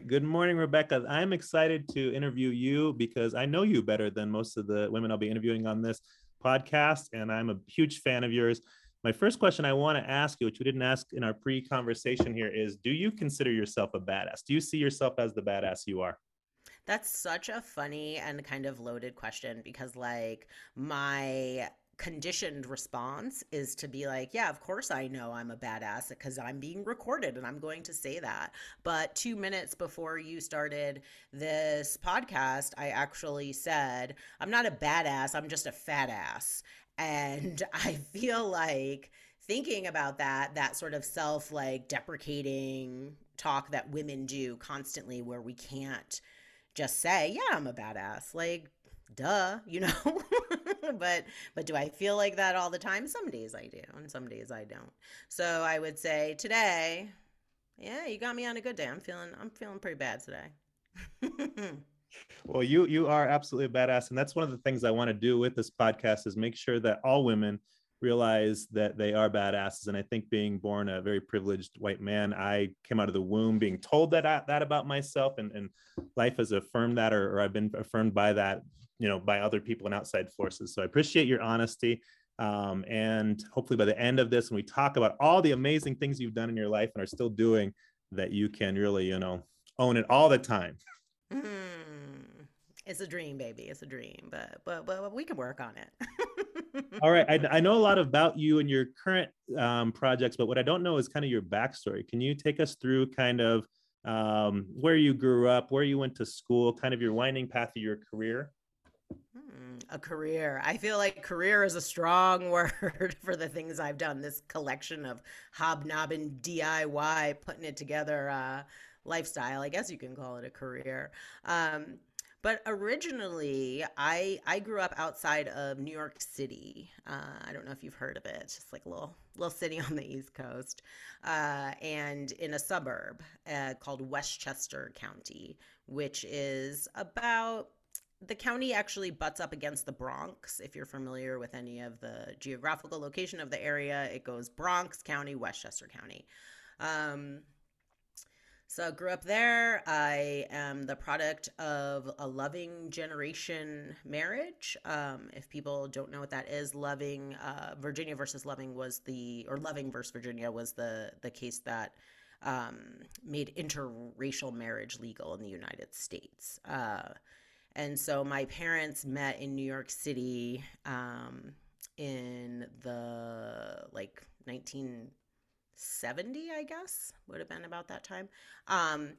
right. Good morning, Rebekah. I'm excited to interview you because I know you better than most of the women I'll be interviewing on this podcast, and I'm a huge fan of yours. My first question I want to ask you, which we didn't ask in our pre conversation here, is Do you consider yourself a badass? Do you see yourself as the badass you are? That's such a funny and kind of loaded question because, like, my conditioned response is to be like, yeah, of course I know I'm a badass because I'm being recorded and I'm going to say that. But two minutes before you started this podcast, I actually said, I'm not a badass, I'm just a fat ass. And I feel like thinking about that, that sort of self like deprecating talk that women do constantly where we can't just say, yeah, I'm a badass. Like, duh, you know? but but do I feel like that all the time? Some days I do, and some days I don't. So I would say today, yeah, you got me on a good day. I'm feeling I'm feeling pretty bad today. well, you you are absolutely a badass, and that's one of the things I want to do with this podcast is make sure that all women realize that they are badasses. And I think being born a very privileged white man, I came out of the womb being told that that about myself, and, and life has affirmed that, or, or I've been affirmed by that you know by other people and outside forces. So i appreciate your honesty um, and hopefully by the end of this when we talk about all the amazing things you've done in your life and are still doing that you can really you know own it all the time. Mm, it's a dream baby. It's a dream but but but we can work on it. All right. I, I know a lot about you and your current um, projects but what i don't know is kind of your backstory. Can you take us through kind of um, where you grew up where you went to school kind of your winding path of your career a career. I feel like career is a strong word for the things I've done. This collection of hobnobbing DIY, putting it together uh, lifestyle. I guess you can call it a career. Um, but originally, I I grew up outside of New York City. Uh, I don't know if you've heard of it. It's just like a little little city on the East Coast, uh, and in a suburb uh, called Westchester County, which is about the county actually butts up against the Bronx. If you're familiar with any of the geographical location of the area, it goes Bronx County, Westchester County. Um, so I grew up there. I am the product of a loving generation marriage. Um, if people don't know what that is, loving uh, Virginia versus Loving was the, or Loving versus Virginia was the the case that um, made interracial marriage legal in the United States. Uh, and so my parents met in New York City um, in the like 1970, I guess, would have been about that time. Um,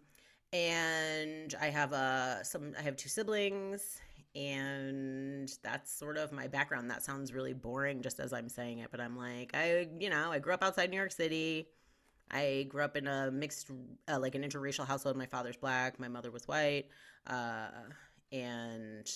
and I have a some I have two siblings and that's sort of my background. That sounds really boring just as I'm saying it, but I'm like I you know, I grew up outside New York City. I grew up in a mixed uh, like an interracial household. My father's black, my mother was white. Uh, and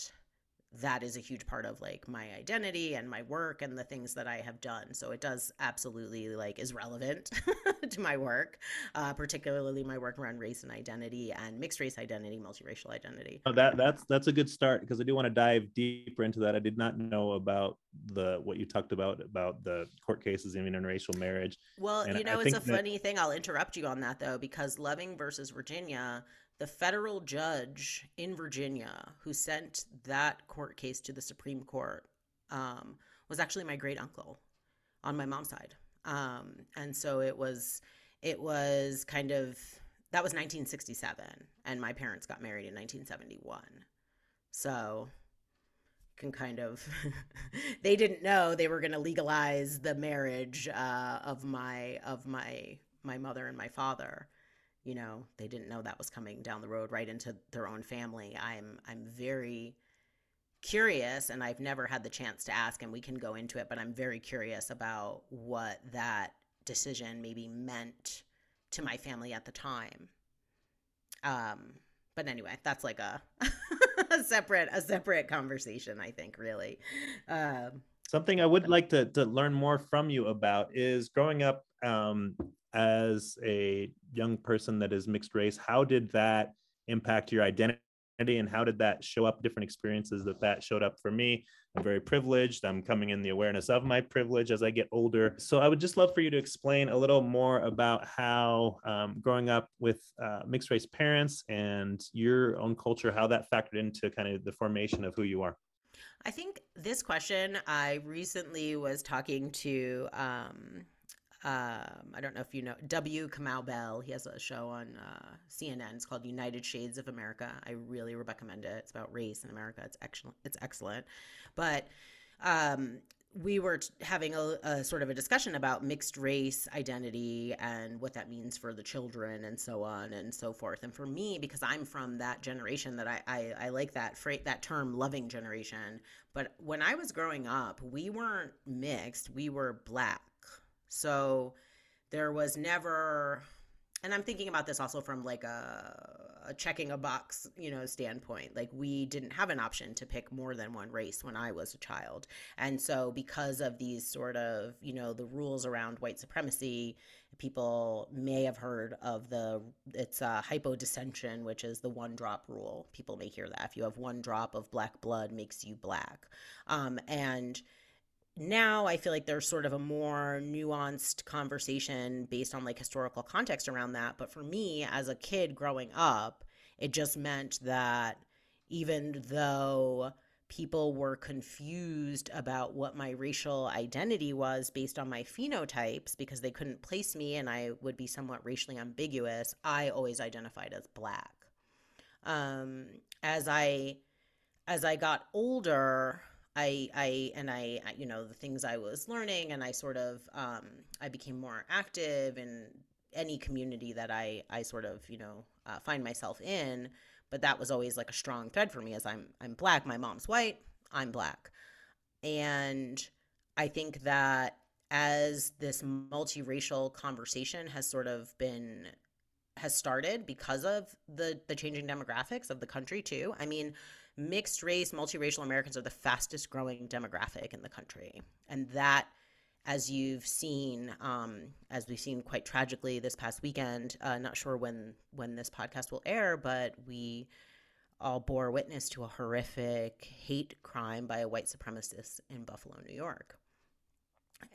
that is a huge part of like my identity and my work and the things that I have done. So it does absolutely like is relevant to my work, uh, particularly my work around race and identity and mixed race identity, multiracial identity. Oh, that that's that's a good start because I do want to dive deeper into that. I did not know about the what you talked about about the court cases in interracial marriage. Well, and you know, I it's a that... funny thing. I'll interrupt you on that though because Loving versus Virginia the federal judge in Virginia who sent that court case to the Supreme Court um, was actually my great uncle on my mom's side. Um, and so it was, it was kind of, that was 1967, and my parents got married in 1971. So can kind of they didn't know they were going to legalize the marriage uh, of my of my my mother and my father you know they didn't know that was coming down the road right into their own family. I'm i'm very curious and i've never had the chance to ask and we can go into it but i'm very curious about what that decision maybe meant to my family at the time. Um but anyway that's like a, a separate a separate conversation i think really. Um something i would like to, to learn more from you about is growing up um, as a young person that is mixed race how did that impact your identity and how did that show up different experiences that that showed up for me? I'm very privileged. I'm coming in the awareness of my privilege as i get older. So i would just love for you to explain a little more about how um, growing up with uh, mixed race parents and your own culture how that factored into kind of the formation of who you are. I think this question i recently was talking to um, um, I don't know if you know W. Kamau Bell. He has a show on uh, CNN. It's called United Shades of America. I really recommend it. It's about race in America. It's excellent. It's excellent. But um, we were having a, a, sort of a discussion about mixed race identity and what that means for the children and so on and so forth. And for me, because I'm from that generation, that I I, I like that fra- that term loving generation. But when I was growing up, we weren't mixed. We were black so there was never and I'm thinking about this also from like a, a, checking a box, you know, standpoint. Like we didn't have an option to pick more than one race when I was a child. And so because of these sort of, you know, the rules around white supremacy, people may have heard of the it's a hypodescension, which is the one drop rule. People may hear that. If you have one drop of black blood makes you black. Um, and now I feel like there's sort of a more nuanced conversation based on like historical context around that. But for me, as a kid growing up, it just meant that even though people were confused about what my racial identity was based on my phenotypes because they couldn't place me and I would be somewhat racially ambiguous, I always identified as black. Um, as I as I got older, I, I, and I, you know, the things I was learning, and I sort of, um, I became more active in any community that I, I sort of, you know, uh, find myself in. But that was always like a strong thread for me, as I'm, I'm black. My mom's white. I'm black, and I think that as this multiracial conversation has sort of been has started because of the the changing demographics of the country too. I mean, mixed race, multiracial Americans are the fastest growing demographic in the country. And that, as you've seen, um, as we've seen quite tragically this past weekend, uh, not sure when when this podcast will air, but we all bore witness to a horrific hate crime by a white supremacist in Buffalo, New York.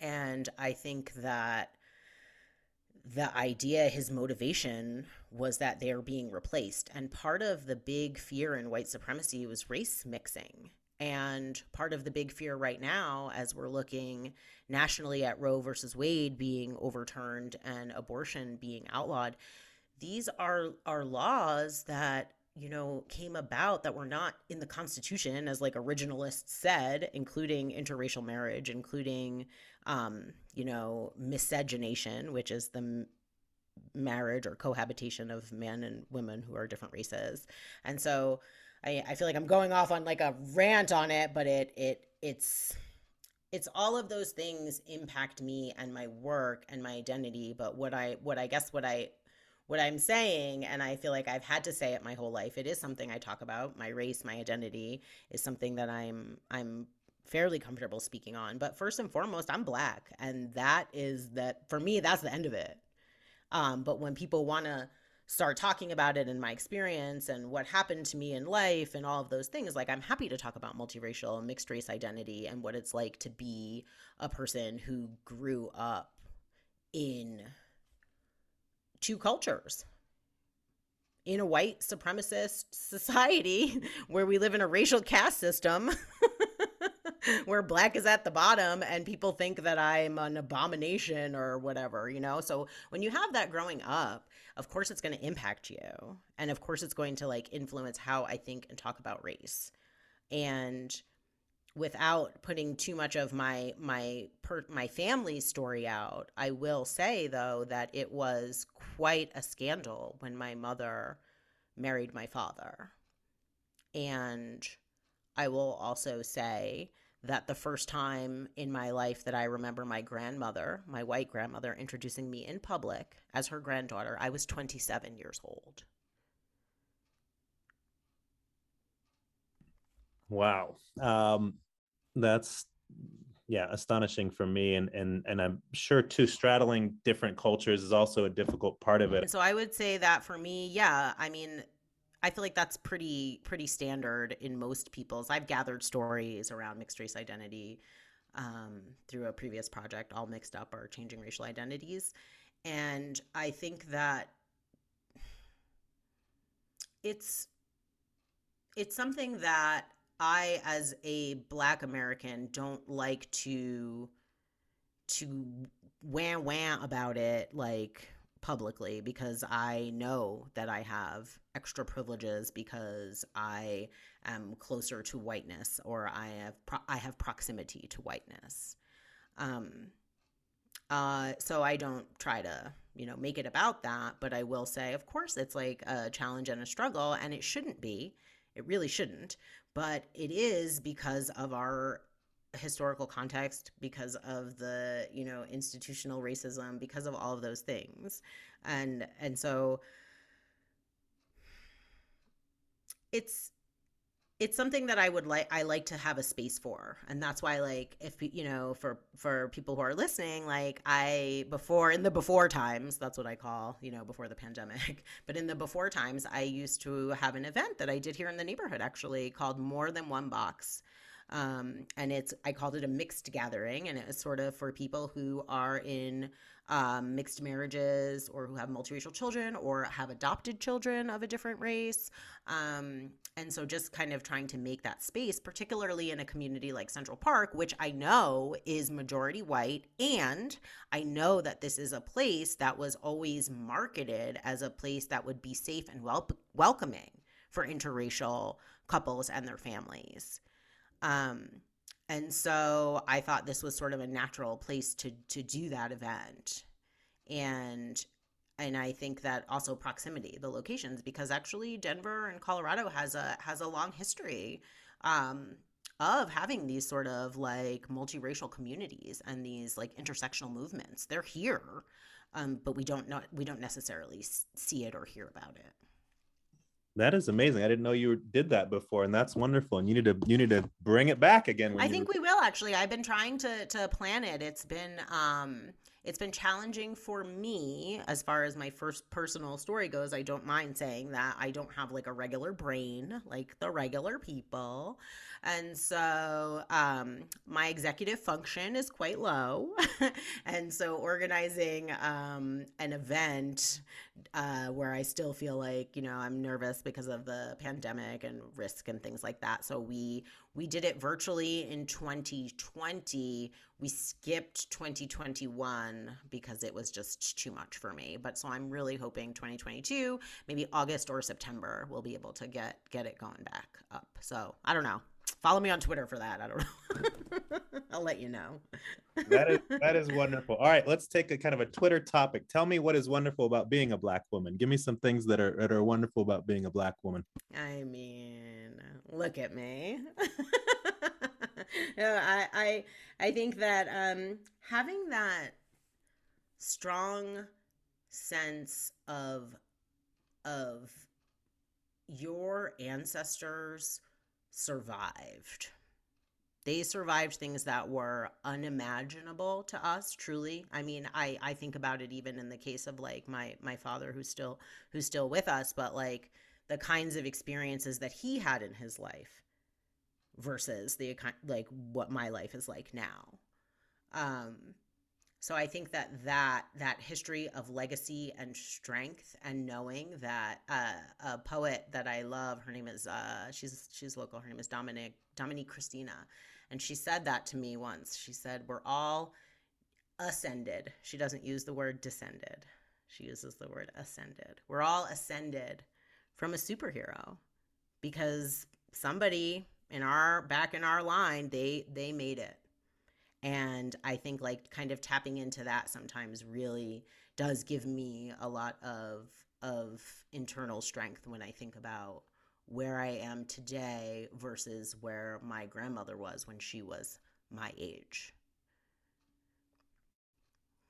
And I think that the idea, his motivation was that they are being replaced. And part of the big fear in white supremacy was race mixing. And part of the big fear right now, as we're looking nationally at Roe versus Wade being overturned and abortion being outlawed, these are, are laws that you know came about that were not in the constitution as like originalists said including interracial marriage including um, you know, miscegenation, which is the marriage or cohabitation of men and women who are different races. And so I, I feel like I'm going off on like a rant on it, but it it it's it's all of those things impact me and my work and my identity. But what I what I guess what I what I'm saying, and I feel like I've had to say it my whole life, it is something I talk about. My race, my identity is something that I'm I'm fairly comfortable speaking on. But first and foremost, I'm black. And that is that for me, that's the end of it. Um, but when people want to start talking about it and my experience and what happened to me in life and all of those things, like I'm happy to talk about multiracial and mixed race identity and what it's like to be a person who grew up in two cultures in a white supremacist society where we live in a racial caste system where black is at the bottom and people think that I'm an abomination or whatever, you know? So when you have that growing up, of course it's going to impact you. And of course it's going to like influence how I think and talk about race. And without putting too much of my my per, my family story out, I will say though that it was quite a scandal when my mother married my father. And I will also say that the first time in my life that I remember my grandmother, my white grandmother, introducing me in public as her granddaughter, I was 27 years old. Wow. Um, that's yeah astonishing for me and and and i'm sure too straddling different cultures is also a difficult part of it so i would say that for me yeah i mean I feel like that's pretty pretty standard in most people's. I've gathered stories around mixed race identity um, through a previous project, all mixed up our changing racial identities, and I think that it's it's something that I, as a Black American, don't like to to wham wham about it like publicly because I know that I have extra privileges because I am closer to whiteness or I have pro- I have proximity to whiteness. Um, uh, so I don't try to you know make it about that, but I will say, of course, it's like a challenge and a struggle, and it shouldn't be. It really shouldn't, but it is because of our historical context because of the you know institutional racism because of all of those things and and so it's it's something that I would like I like to have a space for. And that's why like if you know for for people who are listening like I before in the before times that's what I call you know before the pandemic but in the before times I used to have an event that I did here in the neighborhood actually called more than one box. Um, and it's I called it a mixed gathering, and it was sort of for people who are in um, mixed marriages or who have multiracial children or have adopted children of a different race. Um, and so just kind of trying to make that space, particularly in a community like Central Park, which I know is majority white. And I know that this is a place that was always marketed as a place that would be safe and wel- welcoming for interracial couples and their families. Um, and so I thought this was sort of a natural place to to do that event. And and I think that also proximity, the locations, because actually Denver and Colorado has a has a long history um, of having these sort of like multiracial communities and these like intersectional movements. They're here, um, but we don't know we don't necessarily see it or hear about it. That is amazing. I didn't know you did that before, and that's wonderful. And you need to you need to bring it back again. I think we will actually. I've been trying to to plan it. It's been um it's been challenging for me as far as my first personal story goes. I don't mind saying that I don't have like a regular brain like the regular people. And so um, my executive function is quite low. and so organizing um, an event uh, where I still feel like, you know, I'm nervous because of the pandemic and risk and things like that. So we we did it virtually in 2020. We skipped 2021 because it was just too much for me. But so I'm really hoping 2022, maybe August or September, we'll be able to get get it going back up. So I don't know. Follow me on Twitter for that. I don't know. I'll let you know. that is that is wonderful. All right, let's take a kind of a Twitter topic. Tell me what is wonderful about being a black woman. Give me some things that are that are wonderful about being a black woman. I mean, look at me. I I I think that um having that strong sense of of your ancestors survived. They survived things that were unimaginable to us, truly. I mean, I, I think about it even in the case of like my my father who's still who's still with us, but like the kinds of experiences that he had in his life versus the like what my life is like now. Um so I think that that that history of legacy and strength and knowing that uh, a poet that I love, her name is uh, she's she's local. Her name is Dominic Dominique Christina, and she said that to me once. She said, "We're all ascended." She doesn't use the word descended. She uses the word ascended. We're all ascended from a superhero because somebody in our back in our line they they made it and i think like kind of tapping into that sometimes really does give me a lot of of internal strength when i think about where i am today versus where my grandmother was when she was my age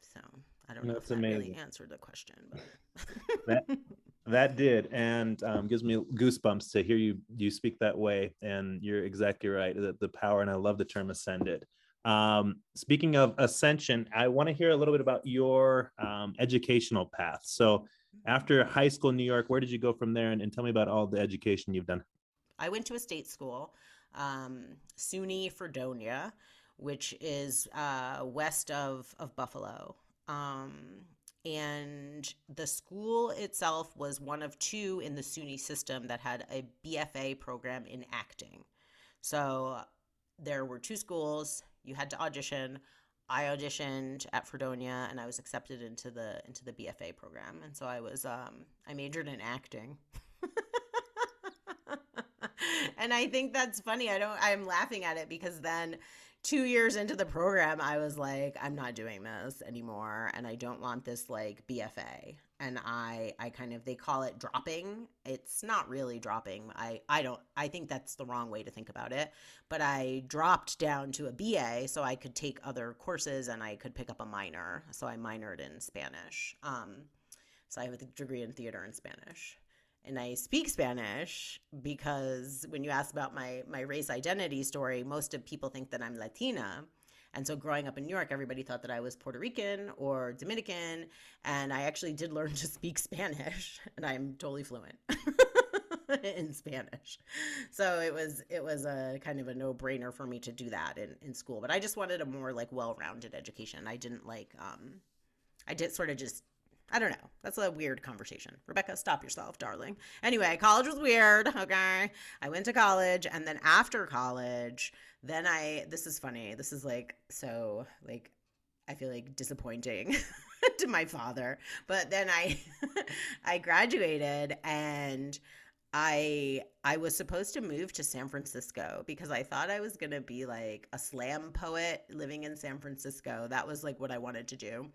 so i don't know That's if that amazing. really answered the question but that, that did and um, gives me goosebumps to hear you you speak that way and you're exactly right that the power and i love the term ascended um, speaking of ascension, I want to hear a little bit about your um, educational path. So, after high school in New York, where did you go from there? And, and tell me about all the education you've done. I went to a state school, um, SUNY Fredonia, which is uh, west of, of Buffalo. Um, and the school itself was one of two in the SUNY system that had a BFA program in acting. So there were two schools, you had to audition. I auditioned at Fredonia and I was accepted into the into the BFA program. And so I was um, I majored in acting. and I think that's funny. I don't I'm laughing at it because then two years into the program, I was like, I'm not doing this anymore, and I don't want this like BFA. And I, I kind of they call it dropping. It's not really dropping. I, I don't. I think that's the wrong way to think about it. But I dropped down to a BA so I could take other courses and I could pick up a minor. So I minored in Spanish. Um, so I have a degree in theater and Spanish and I speak Spanish because when you ask about my my race identity story, most of people think that I'm Latina. And so growing up in New York, everybody thought that I was Puerto Rican or Dominican, and I actually did learn to speak Spanish, and I'm totally fluent in Spanish. So it was it was a kind of a no-brainer for me to do that in, in school. But I just wanted a more like well-rounded education. I didn't like um I did sort of just I don't know. That's a weird conversation. Rebekah, stop yourself, darling. Anyway, college was weird. Okay. I went to college and then after college, then I, this is funny. This is like so, like, I feel like disappointing to my father. But then I, I graduated and I I was supposed to move to San Francisco because I thought I was going to be like a slam poet living in San Francisco. That was like what I wanted to do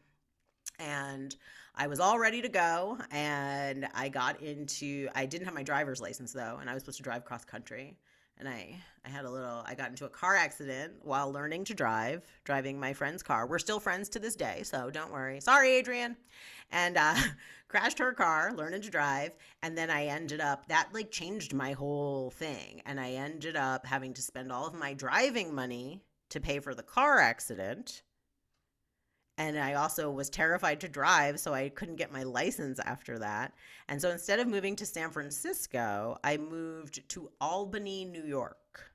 and I was all ready to go. And I got into, I didn't have my driver's license though, and I was supposed to drive cross country. And I, I had a little, I got into a car accident while learning to drive, driving my friend's car. We're still friends to this day, so don't worry. Sorry, Adrian. And uh, crashed her car, learning to drive. And then I ended up, that like changed my whole thing. And I ended up having to spend all of my driving money to pay for the car accident and I also was terrified to drive, so I couldn't get my license after that. And so instead of moving to San Francisco, I moved to Albany, New York,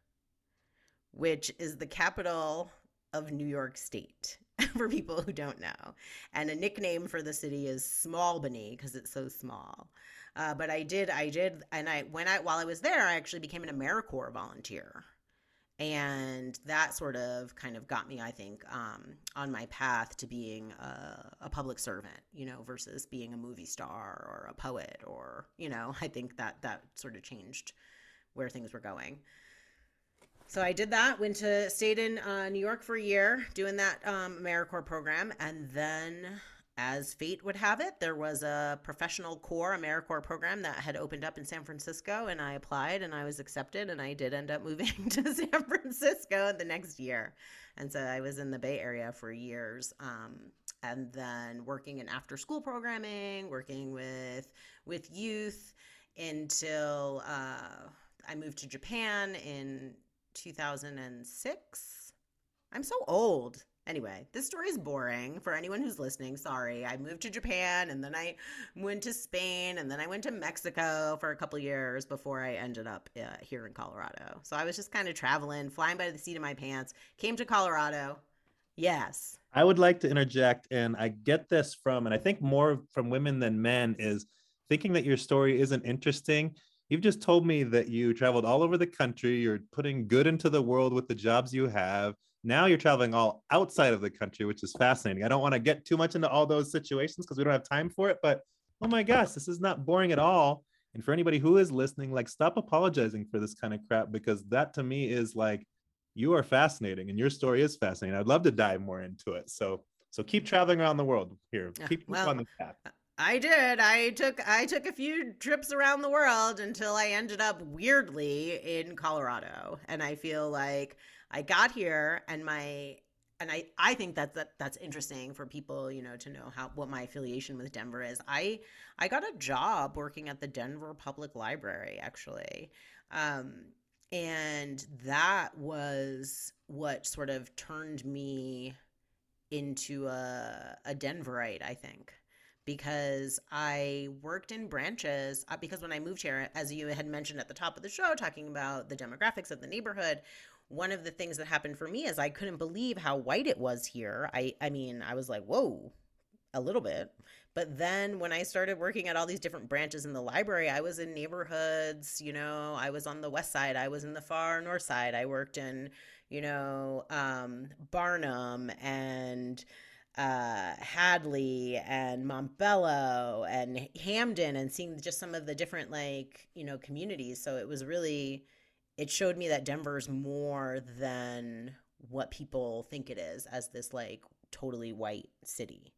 which is the capital of New York State for people who don't know. And a nickname for the city is Smallbany because it's so small. Uh, but I did, I did, and I when I while I was there, I actually became an AmeriCorps volunteer and that sort of kind of got me i think um, on my path to being a, a, public servant you know versus being a movie star or a poet or you know i think that that sort of changed where things were going. So i did that went to stayed in uh, new york for a year doing that um, americorps program and then as fate would have it, there was a professional corps AmeriCorps program that had opened up in San Francisco, and I applied and I was accepted, and I did end up moving to San Francisco the next year. And so I was in the Bay Area for years, um, and then working in after school programming, working with with youth until uh, I moved to Japan in 2006. I'm so old. Anyway, this story is boring for anyone who's listening. Sorry. I moved to Japan and then I went to Spain and then I went to Mexico for a couple years before I ended up uh, here in Colorado. So I was just kind of traveling, flying by the seat of my pants, came to Colorado. Yes. I would like to interject, and I get this from, and I think more from women than men, is thinking that your story isn't interesting. You've just told me that you traveled all over the country. You're putting good into the world with the jobs you have now you're traveling all outside of the country, which is fascinating. I don't want to get too much into all those situations because we don't have time for it, but oh my gosh, this is not boring at all. And for anybody who is listening, like stop apologizing for this kind of crap because that to me is like you are fascinating and your story is fascinating. I'd love to dive more into it. So so keep traveling around the world here. Keep well, on the path. I did. I took I took a few trips around the world until I ended up weirdly in Colorado. And I feel like I got here and my and I, I think that, that that's interesting for people, you know, to know how what my affiliation with Denver is. I I got a job working at the Denver Public Library actually. Um, and that was what sort of turned me into a, a Denverite, I think because I worked in branches. Uh, because when I moved here, as you had mentioned at the top of the show, talking about the demographics of the neighborhood, one of the things that happened for me is I couldn't believe how white it was here. I, I mean, I was like, whoa, a little bit. But then when I started working at all these different branches in the library, I was in neighborhoods, you know, I was on the west side, I was in the far north side, I worked in, you know, um, Barnum and uh, Hadley and Montbello and Hampden and seeing just some of the different like, you know, communities. So it was really, it showed me that Denver's more than what people think it is as this like totally white city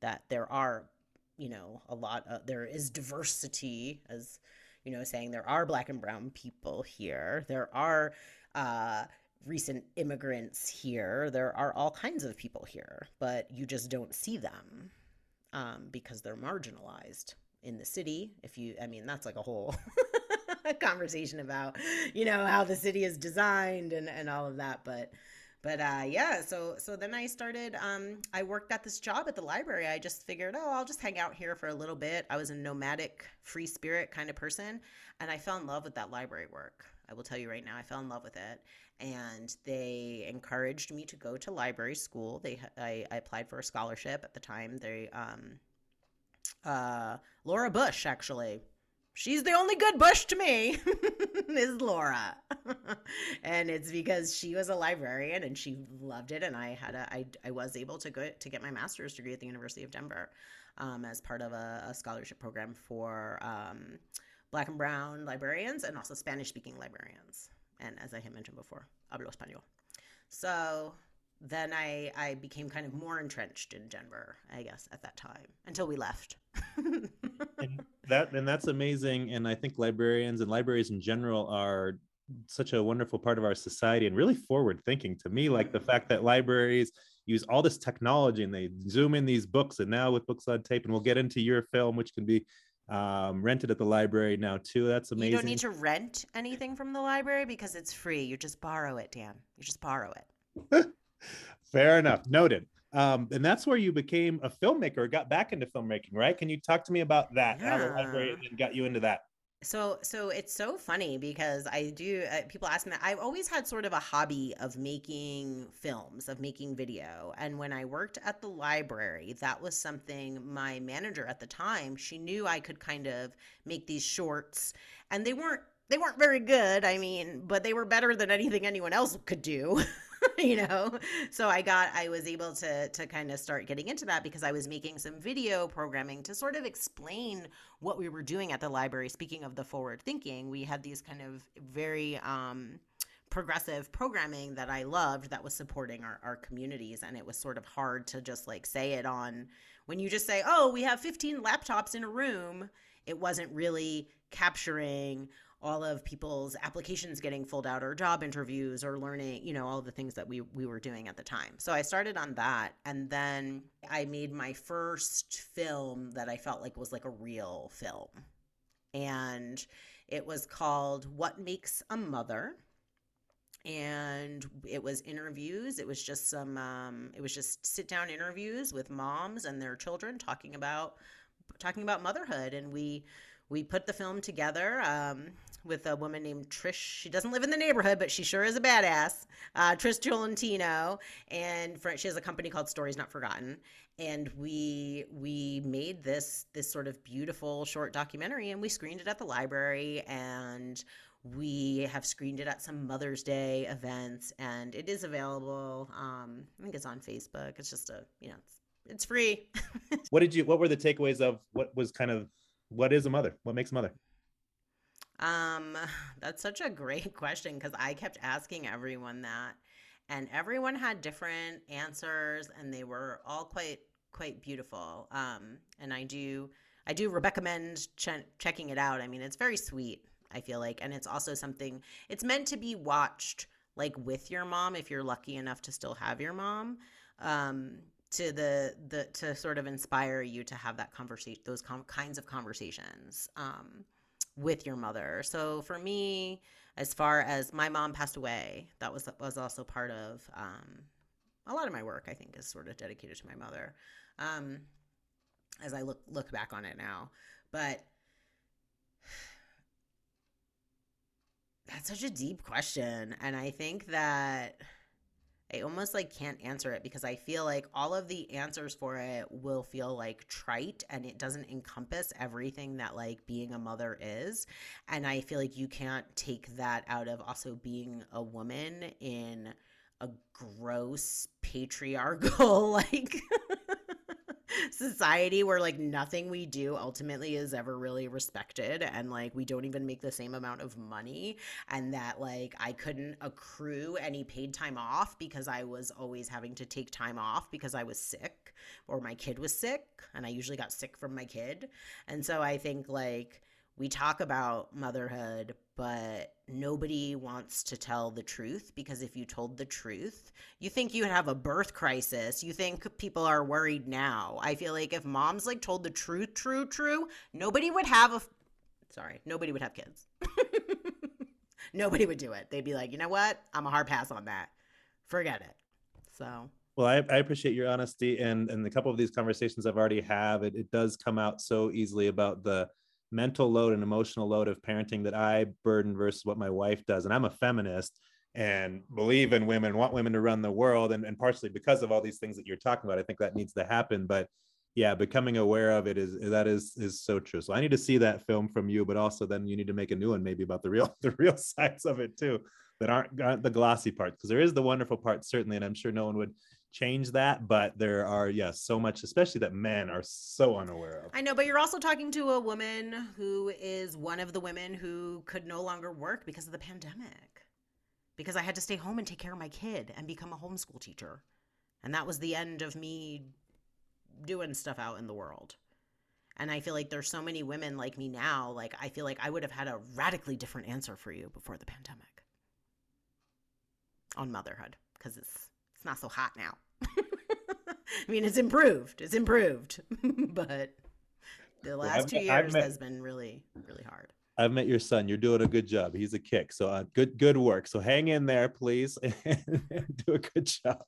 that there are you know a lot of there is diversity as you know saying there are black and brown people here. There are uh recent immigrants here. There are all kinds of people here but you just don't see them um, because they're marginalized in the city. If you i mean that's like a whole conversation about you know how the city is designed and and all of that but but uh, yeah so so then i started um, i worked at this job at the library. I just figured oh i'll just hang out here for a little bit. I was a nomadic free spirit kind of person and i fell in love with that library work. I will tell you right now i fell in love with it and they encouraged me to go to library school. They i, I applied for a scholarship at the time. They um, uh, laura bush actually she's the only good bush to me is laura. And it's because she was a librarian and she loved it and i had a i, I was able to go to get my master's degree at the university of denver um, as part of a, a scholarship program for um, black and brown librarians and also spanish speaking librarians and as i had mentioned before hablo español. So then I, I became kind of more entrenched in Denver, I guess, at that time until we left. and that and that's amazing. And I think librarians and libraries in general are such a wonderful part of our society and really forward thinking to me like the fact that libraries use all this technology and they zoom in these books and now with books on tape and we'll get into your film which can be um, rented at the library now too that's amazing you don't need to rent anything from the library because it's free you just borrow it dan you just borrow it Fair enough. Noted. Um, and that's where you became a filmmaker, got back into filmmaking, right? Can you talk to me about that? Yeah. How the library got you into that? So, so it's so funny because I do. Uh, people ask me that I've always had sort of a hobby of making films, of making video. And when I worked at the library, that was something my manager at the time. She knew I could kind of make these shorts, and they weren't they weren't very good. I mean, but they were better than anything anyone else could do. you know so i got i was able to to kind of start getting into that because i was making some video programming to sort of explain what we were doing at the library speaking of the forward thinking we had these kind of very um progressive programming that I loved that was supporting our, our communities. And it was sort of hard to just like say it on when you just say, oh, we have 15 laptops in a room. It wasn't really capturing all of people's applications getting filled out or job interviews or learning, you know, all the things that we we were doing at the time. So I started on that and then I made my first film that I felt like was like a real film. And it was called What Makes a Mother and it was interviews it was just some um, it was just sit down interviews with moms and their children talking about talking about motherhood and we we put the film together um, with a woman named Trish. She doesn't live in the neighborhood, but she sure is a badass. Uh, Trish Tolentino, and for, she has a company called Stories Not Forgotten. And we we made this this sort of beautiful short documentary, and we screened it at the library, and we have screened it at some Mother's Day events, and it is available. Um, I think it's on Facebook. It's just a you know it's, it's free. what did you? What were the takeaways of what was kind of what is a mother? What makes a mother? Um, that's such a great question because I kept asking everyone that, and everyone had different answers, and they were all quite quite beautiful. Um, and I do I do recommend ch- checking it out. I mean, it's very sweet. I feel like, and it's also something. It's meant to be watched like with your mom if you're lucky enough to still have your mom. Um, to the the to sort of inspire you to have that conversation those com- kinds of conversations um, with your mother so for me as far as my mom passed away that was was also part of um, a lot of my work i think is sort of dedicated to my mother um, as I look look back on it now. But that's such a deep question and I think that I almost like can't answer it because I feel like all of the answers for it will feel like trite and it doesn't encompass everything that like being a mother is. And I feel like you can't take that out of also being a woman in a gross patriarchal like society where like nothing we do ultimately is ever really respected and like we don't even make the same amount of money and that like I couldn't accrue any paid time off because I was always having to take time off because I was sick or my kid was sick and I usually got sick from my kid. And so I think like we talk about motherhood, but nobody wants to tell the truth because if you told the truth, you think you'd have a birth crisis. You think people are worried now. I feel like if moms like told the truth, true, true, nobody would have a sorry, nobody would have kids. nobody would do it. They'd be like, you know what? I'm a hard pass on that. Forget it. So well, I, I, appreciate your honesty and and a couple of these conversations I've already have. It, it does come out so easily about the mental load and emotional load of parenting that I burden versus what my wife does. And I'm a feminist and believe in women, want women to run the world. And, and partially because of all these things that you're talking about, I think that needs to happen. But yeah, becoming aware of it is that is is so true. So I need to see that film from you, but also then you need to make a new one maybe about the real the real sides of it too that aren't, aren't the glossy parts because there is the wonderful part certainly, and I'm sure no one would change that but there are yes so much especially that men are so unaware of. I know but you're also talking to a woman who is one of the women who could no longer work because of the pandemic. Because i had to stay home and take care of my kid and become a homeschool teacher. And that was the end of me doing stuff out in the world. And i feel like there's so many women like me now like i feel like i would have had a radically different answer for you before the pandemic. On motherhood because it's it's not so hot now. I mean, it's improved. It's improved, but the last two years met, has been really, really hard. I've met your son. You're doing a good job. He's a kick. So uh, good, good work. So hang in there, please, and do a good job.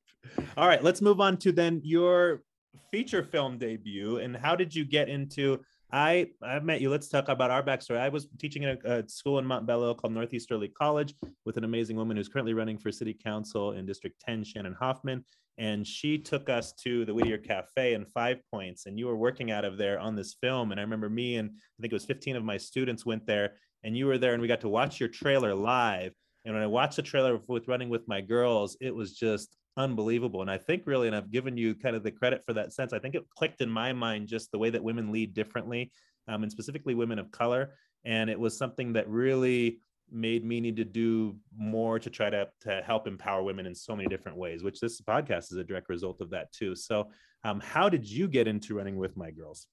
All right, let's move on to then your feature film debut. And how did you get into I I've met you. Let's talk about our backstory. I was teaching at a, a, school in Montbello called Northeast Early College with an amazing woman who's currently running for city council in District 10, Shannon Hoffman. And she took us to the Whittier Cafe in Five Points, and you were working out of there on this film. And I remember me and I think it was 15 of my students went there, and you were there, and we got to watch your trailer live. And when I watched the trailer with Running with My Girls, it was just unbelievable. And I think really, and I've given you kind of the credit for that sense, I think it clicked in my mind just the way that women lead differently, um, and specifically women of color. And it was something that really made me need to do more to try to, to help empower women in so many different ways, which this podcast is a direct result of that too. So, um, how did you get into running with my girls?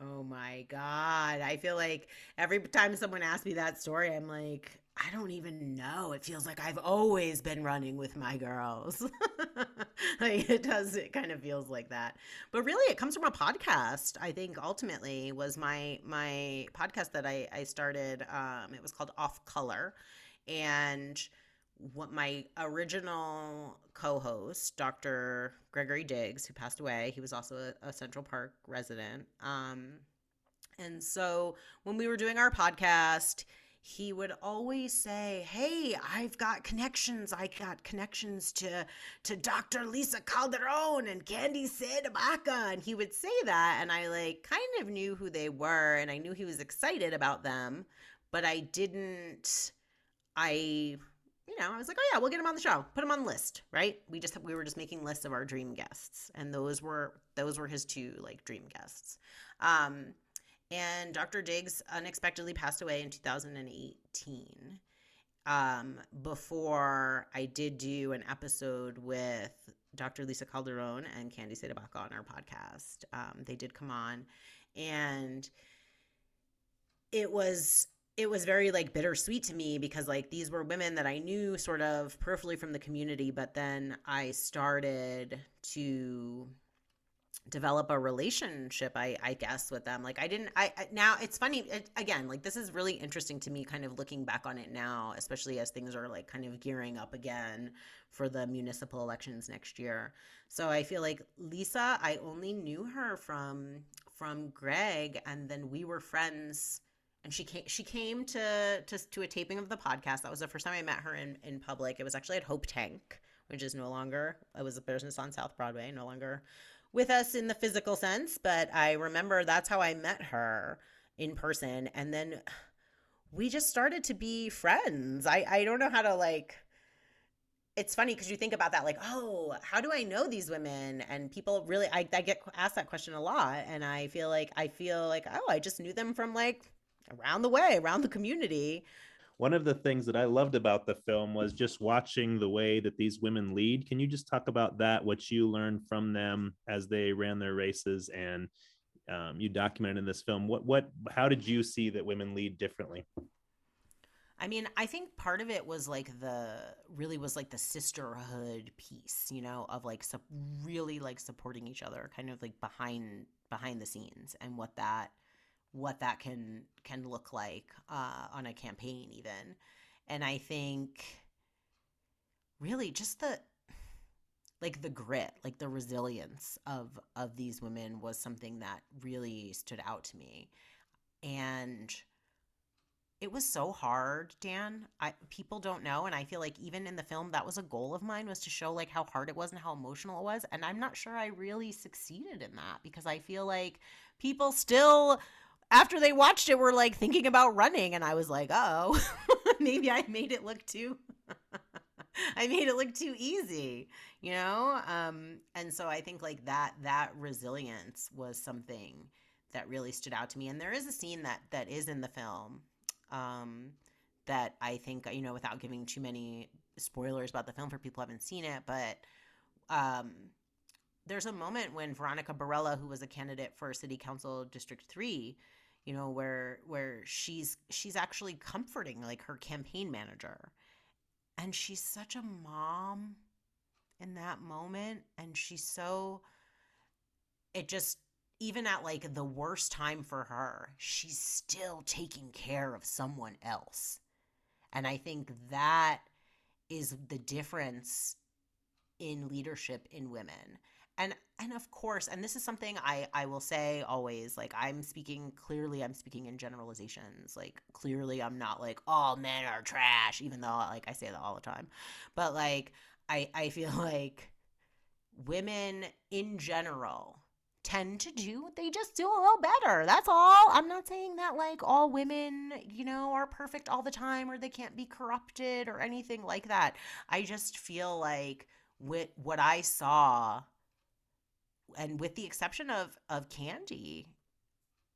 Oh my God. I feel like every time someone asks me that story, I'm like, I don't even know. It feels like I've always been running with my girls. like it does, it kind of feels like that. But really it comes from a podcast. I think ultimately was my my podcast that I, I started. Um, it was called Off Color. And what my original co-host, Dr. Gregory Diggs, who passed away, he was also a, a Central Park resident. Um, and so when we were doing our podcast, he would always say, "Hey, I've got connections. I got connections to to Dr. Lisa Calderon and Candi CdeBaca." And he would say that, and I like kind of knew who they were, and I knew he was excited about them, but I didn't. I you know, I was like, oh yeah, we'll get him on the show. Put him on the list, right? We just we were just making lists of our dream guests, and those were those were his two like dream guests. Um, and Dr. Diggs unexpectedly passed away in 2018. Um, before I did do an episode with Dr. Lisa Calderon and Candi CdeBaca on our podcast. Um, they did come on, and it was it was very like bittersweet to me because like these were women that I knew sort of peripherally from the community, but then I started to develop a relationship I, I guess with them like i didn't i, I now it's funny it, again like this is really interesting to me kind of looking back on it now especially as things are like kind of gearing up again for the municipal elections next year so i feel like lisa i only knew her from from Greg, and then we were friends. And she came. She came to to to a taping of the podcast. That was the first time I met her in in public. It was actually at Hope Tank, which is no longer. It was a business on South Broadway, no longer with us in the physical sense. But I remember that's how I met her in person, and then we just started to be friends. I I don't know how to like it's funny because you think about that like oh how do i know these women and people really I, I get asked that question a lot and i feel like i feel like oh i just knew them from like around the way around the community one of the things that i loved about the film was just watching the way that these women lead. Can you just talk about that what you learned from them as they ran their races and um, you documented in this film? What what how did you see that women lead differently? I mean, I think part of it was like the really was like the sisterhood piece, you know, of like su- really like supporting each other, kind of like behind behind the scenes, and what that what that can can look like uh, on a campaign, even. And I think really just the like the grit, like the resilience of of these women was something that really stood out to me, and it was so hard, Dan. I people don't know and I feel like even in the film that was a goal of mine was to show like how hard it was and how emotional it was and I'm not sure I really succeeded in that because I feel like people still after they watched it were like thinking about running and I was like, "Oh, maybe I made it look too I made it look too easy, you know? Um and so I think like that that resilience was something that really stood out to me and there is a scene that that is in the film um, that I think you know without giving too many spoilers about the film for people who haven't seen it, but um, there's a moment when Veronica Barela, who was a candidate for City Council District Three, you know, where where she's she's actually comforting like her campaign manager, and she's such a mom in that moment, and she's so it just even at like the worst time for her, she's still taking care of someone else. And I think that is the difference in leadership in women. And and of course, and this is something I I will say always like I'm speaking clearly I'm speaking in generalizations. Like clearly I'm not like all men are trash even though like I say that all the time. But like I I feel like women in general tend to do they just do a little better that's all i'm not saying that like all women you know are perfect all the time or they can't be corrupted or anything like that i just feel like with what i saw and with the exception of of Candi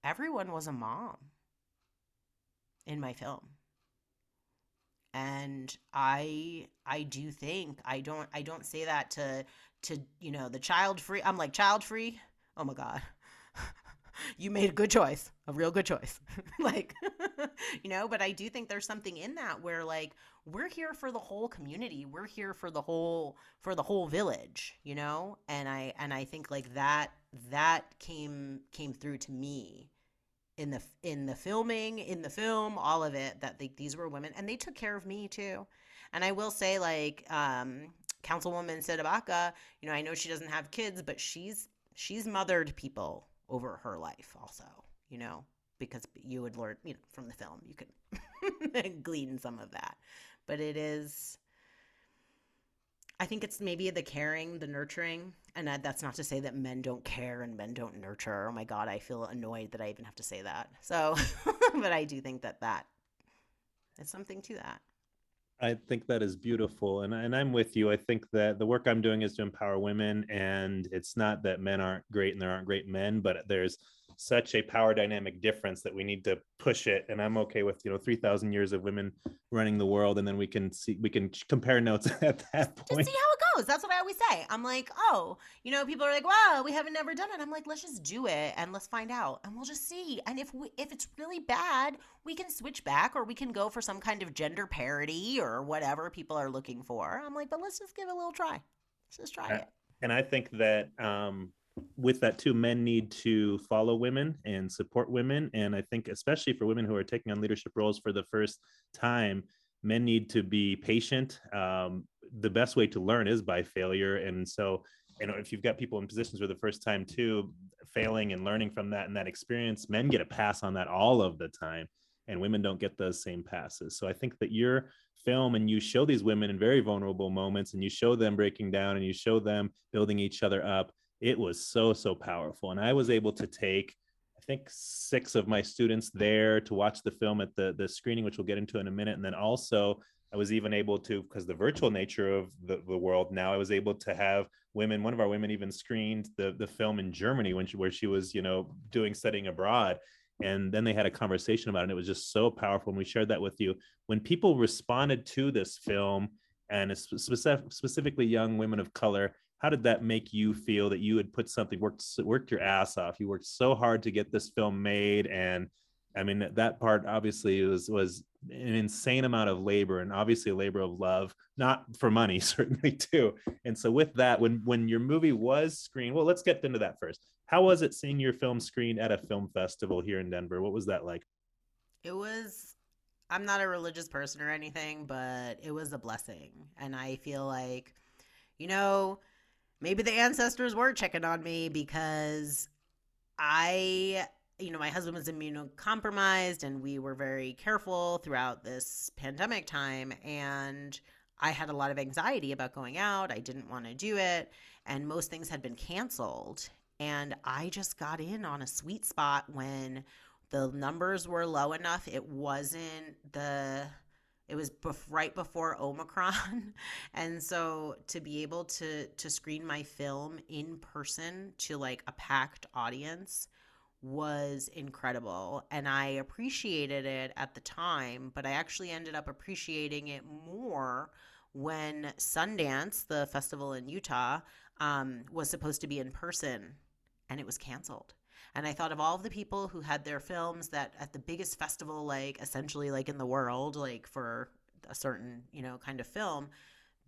everyone was a mom in my film. And i i do think i don't i don't say that to to you know the child free i'm like child free? Oh my God, you made a good choice, a real good choice. like, you know, but I do think there's something in that where like we're here for the whole community. We're here for the whole for the whole village, you know? And I and I think like that that came came through to me in the in the filming, in the film, all of it that they, these were women and they took care of me too. And I will say like um Councilwoman CdeBaca, you know, I know she doesn't have kids, but she's she's mothered people over her life also, you know, because you would learn, you know, from the film, you could glean some of that. But it is I think it's maybe the caring, the nurturing, and that's not to say that men don't care and men don't nurture. Oh my god, I feel annoyed that I even have to say that. So, but I do think that that is something to that. I think that is beautiful. And, and I'm with you. I think that the work I'm doing is to empower women. And it's not that men aren't great and there aren't great men, but there's such a power dynamic difference that we need to push it. And I'm okay with, you know, 3000 years of women running the world. And then we can see, we can compare notes at that point. Just see how it goes. That's what I always say. I'm like, oh, you know, people are like, wow, we haven't never done it. I'm like, let's just do it and let's find out. And we'll just see. And if we, if it's really bad, we can switch back or we can go for some kind of gender parity or whatever people are looking for. I'm like, but let's just give it a little try. Let's just try it. And I think that, um, with that too men need to follow women and support women and i think especially for women who are taking on leadership roles for the first time men need to be patient. Um, the best way to learn is by failure and so you know if you've got people in positions for the first time too failing and learning from that and that experience men get a pass on that all of the time and women don't get those same passes. So i think that your film and you show these women in very vulnerable moments and you show them breaking down and you show them building each other up it was so so powerful and i was able to take i think six of my students there to watch the film at the the screening which we'll get into in a minute and then also I was even able to, because the virtual nature of the, the world now, I was able to have women, one of our women even screened the, the film in Germany when she, where she was, you know, doing studying abroad. And then they had a conversation about it. And it was just so powerful. And we shared that with you. When people responded to this film and specific, specifically young women of color, how did that make you feel that you had put something worked worked your ass off you worked so hard to get this film made and I mean, that part obviously was was an insane amount of labor and obviously a labor of love, not for money, certainly too. And so with that, when when your movie was screened, well, let's get into that first. How was it seeing your film screened at a film festival here in Denver? What was that like? It was I'm not a religious person or anything, but it was a blessing. And I feel like, you know, maybe the ancestors were checking on me because I you know, my husband was immunocompromised and we were very careful throughout this pandemic time. And I had a lot of anxiety about going out. I didn't want to do it. And most things had been canceled. And I just got in on a sweet spot when the numbers were low enough. It wasn't the it was bef- right before omicron and so to be able to to screen my film in person to like a packed audience was incredible and I appreciated it at the time, but I actually ended up appreciating it more when Sundance, the festival in Utah, um, was supposed to be in person and it was canceled. And I thought of all of the people who had their films that at the biggest festival, like essentially like in the world, like for a certain, you know, kind of film,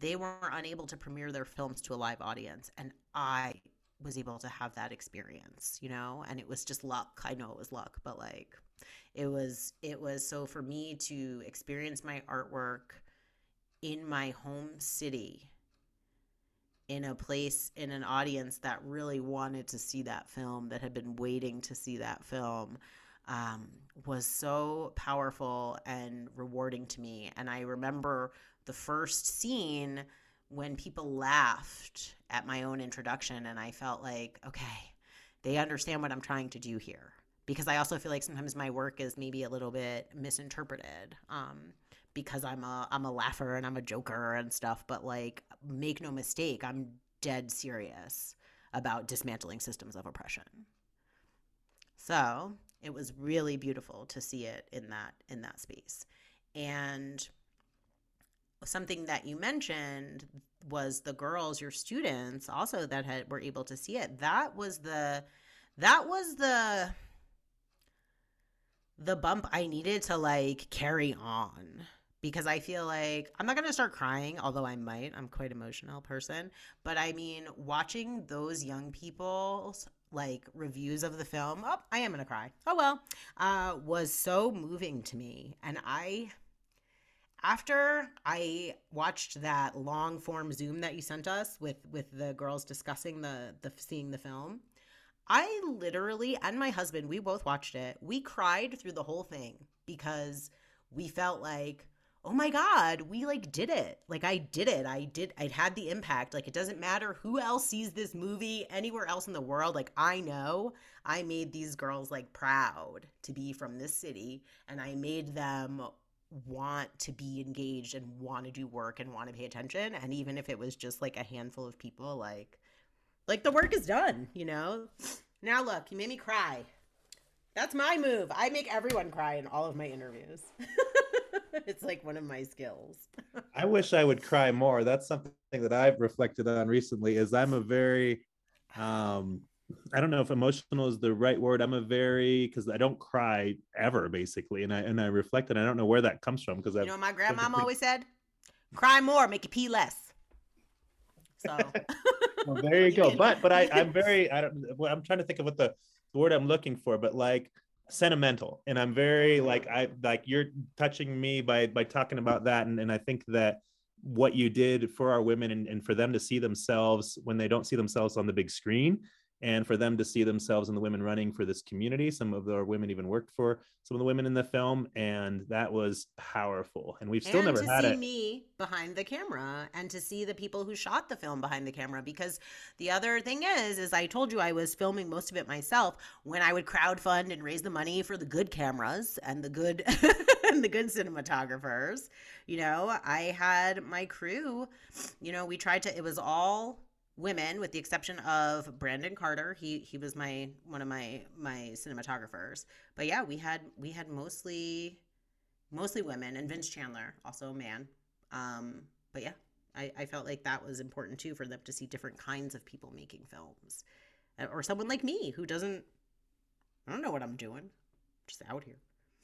they were unable to premiere their films to a live audience. And I was able to have that experience, you know, and it was just luck. I know it was luck, but like it was it was so for me to experience my artwork in my home city in a place in an audience that really wanted to see that film that had been waiting to see that film um, was so powerful and rewarding to me and i remember the first scene when people laughed at my own introduction and I felt like, okay, they understand what I'm trying to do here. Because I also feel like sometimes my work is maybe a little bit misinterpreted. Um, because I'm a I'm a laugher and I'm a joker and stuff, but like make no mistake, I'm dead serious about dismantling systems of oppression. So it was really beautiful to see it in that in that space. And something that you mentioned was the girls your students also that had were able to see it that was the that was the the bump i needed to like carry on because i feel like i'm not going to start crying although i might i'm quite emotional person but i mean watching those young people's like reviews of the film oh i am going to cry oh well uh was so moving to me and i after I watched that long form Zoom that you sent us with with the girls discussing the the seeing the film, I literally and my husband we both watched it. We cried through the whole thing because we felt like oh my god we like did it. Like i did it. I did i had the impact. Like it doesn't matter who else sees this movie anywhere else in the world. Like i know i made these girls like proud to be from this city and i made them want to be engaged and want to do work and want to pay attention. And even if it was just like a handful of people like like the work is done you know? Now look you made me cry. That's my move. I make everyone cry in all of my interviews it's like one of my skills i wish i would cry more that's something that i've reflected on recently is i'm a very um I don't know if emotional is the right word. I'm a very because I don't cry ever basically, and I and I reflect and I don't know where that comes from because you know my grandma always said, "Cry more, make you pee less." So well, there you go. But but I I'm very I don't I'm trying to think of what the word I'm looking for, but like sentimental, and I'm very like I like you're touching me by by talking about that, and and I think that what you did for our women and, and for them to see themselves when they don't see themselves on the big screen and for them to see themselves and the women running for this community. Some of our women even worked for some of the women in the film, and that was powerful. And we've still and never to had see it. me behind the camera and to see the people who shot the film behind the camera because the other thing is is i told you i was filming most of it myself when i would crowdfund and raise the money for the good cameras and the good and the good cinematographers you know i had my crew you know we tried to it was all women with the exception of Brandon Carter. He he was my one of my my cinematographers. But yeah we had we had mostly mostly women and Vince Chandler also a man. Um but yeah I, I felt like that was important too for them to see different kinds of people making films. Uh, or someone like me who doesn't I don't know what I'm doing. Just out here